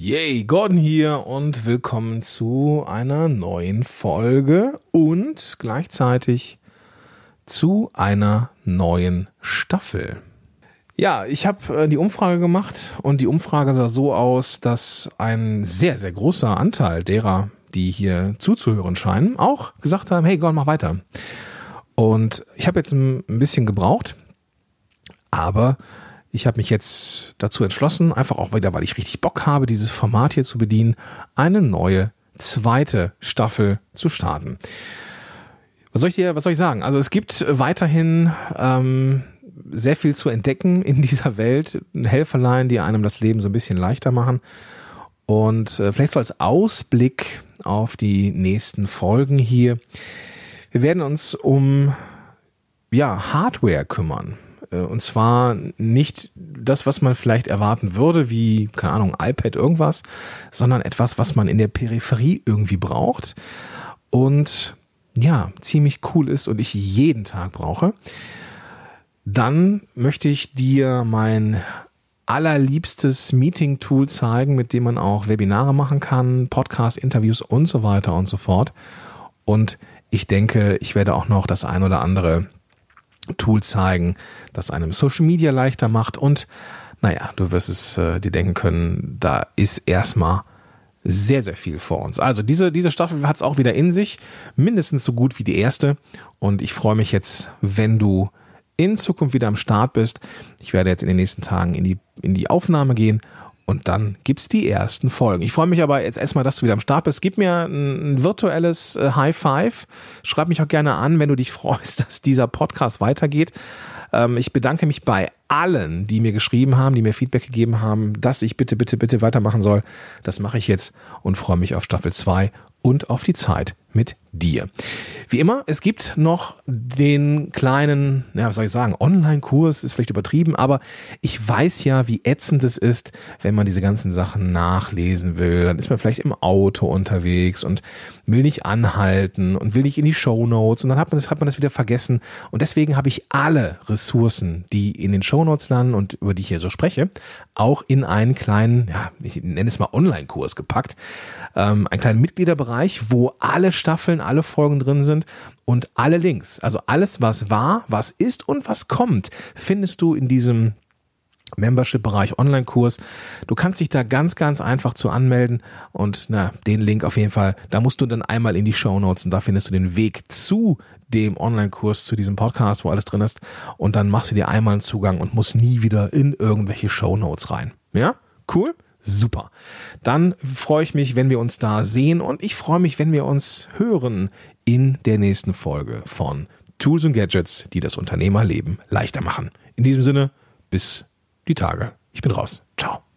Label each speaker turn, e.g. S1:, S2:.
S1: Yay, Gordon hier und willkommen zu einer neuen Folge und gleichzeitig zu einer neuen Staffel. Ja, ich habe äh, die Umfrage gemacht und die Umfrage sah so aus, dass ein sehr, sehr großer Anteil derer, die hier zuzuhören scheinen, auch gesagt haben, hey Gordon, mach weiter. Und ich habe jetzt ein bisschen gebraucht, aber ich habe mich jetzt dazu entschlossen, einfach auch wieder, weil ich richtig Bock habe, dieses Format hier zu bedienen, eine neue zweite Staffel zu starten. Was soll ich dir, was soll ich sagen? Also es gibt weiterhin ähm, sehr viel zu entdecken in dieser Welt, Helferlein, die einem das Leben so ein bisschen leichter machen. Und äh, vielleicht so als Ausblick auf die nächsten Folgen hier. Wir werden uns um ja, Hardware kümmern. Äh, und zwar nicht das, was man vielleicht erwarten würde, wie, keine Ahnung, iPad irgendwas, sondern etwas, was man in der Peripherie irgendwie braucht und ja, ziemlich cool ist und ich jeden Tag brauche. Dann möchte ich dir mein allerliebstes Meeting-Tool zeigen, mit dem man auch Webinare machen kann, Podcast-Interviews und so weiter und so fort. Und ich denke, ich werde auch noch das ein oder andere Tool zeigen, das einem Social Media leichter macht. Und naja, du wirst es äh, dir denken können, da ist erstmal sehr, sehr viel vor uns. Also diese, diese Staffel hat es auch wieder in sich, mindestens so gut wie die erste. Und ich freue mich jetzt, wenn du in Zukunft wieder am Start bist. Ich werde jetzt in den nächsten Tagen in die, in die Aufnahme gehen und dann gibt's die ersten Folgen. Ich freue mich aber jetzt erstmal, dass du wieder am Start bist. Gib mir ein, ein virtuelles äh, High Five. Schreib mich auch gerne an, wenn du dich freust, dass dieser Podcast weitergeht. Ähm, ich bedanke mich bei allen, die mir geschrieben haben, die mir Feedback gegeben haben, dass ich bitte, bitte, bitte weitermachen soll. Das mache ich jetzt und freue mich auf Staffel 2 und auf die Zeit mit dir. Wie immer, es gibt noch den kleinen, ja, was soll ich sagen, Online-Kurs ist vielleicht übertrieben, aber ich weiß ja, wie ätzend es ist, wenn man diese ganzen Sachen nachlesen will. Dann ist man vielleicht im Auto unterwegs und will nicht anhalten und will nicht in die Show Notes und dann hat man das, hat man das wieder vergessen. Und deswegen habe ich alle Ressourcen, die in den Show Notes landen und über die ich hier so spreche, auch in einen kleinen, ja, ich nenne es mal Online-Kurs gepackt. Ähm, einen kleinen Mitgliederbereich, wo alle Staffeln, alle Folgen drin sind und alle Links. Also alles, was war, was ist und was kommt, findest du in diesem Membership-Bereich Online-Kurs. Du kannst dich da ganz, ganz einfach zu anmelden und na, den Link auf jeden Fall, da musst du dann einmal in die Show Notes und da findest du den Weg zu dem Online-Kurs, zu diesem Podcast, wo alles drin ist und dann machst du dir einmal einen Zugang und musst nie wieder in irgendwelche Show Notes rein. Ja? Cool? Super. Dann freue ich mich, wenn wir uns da sehen und ich freue mich, wenn wir uns hören in der nächsten Folge von Tools und Gadgets, die das Unternehmerleben leichter machen. In diesem Sinne, bis die Tage. Ich bin raus. Ciao.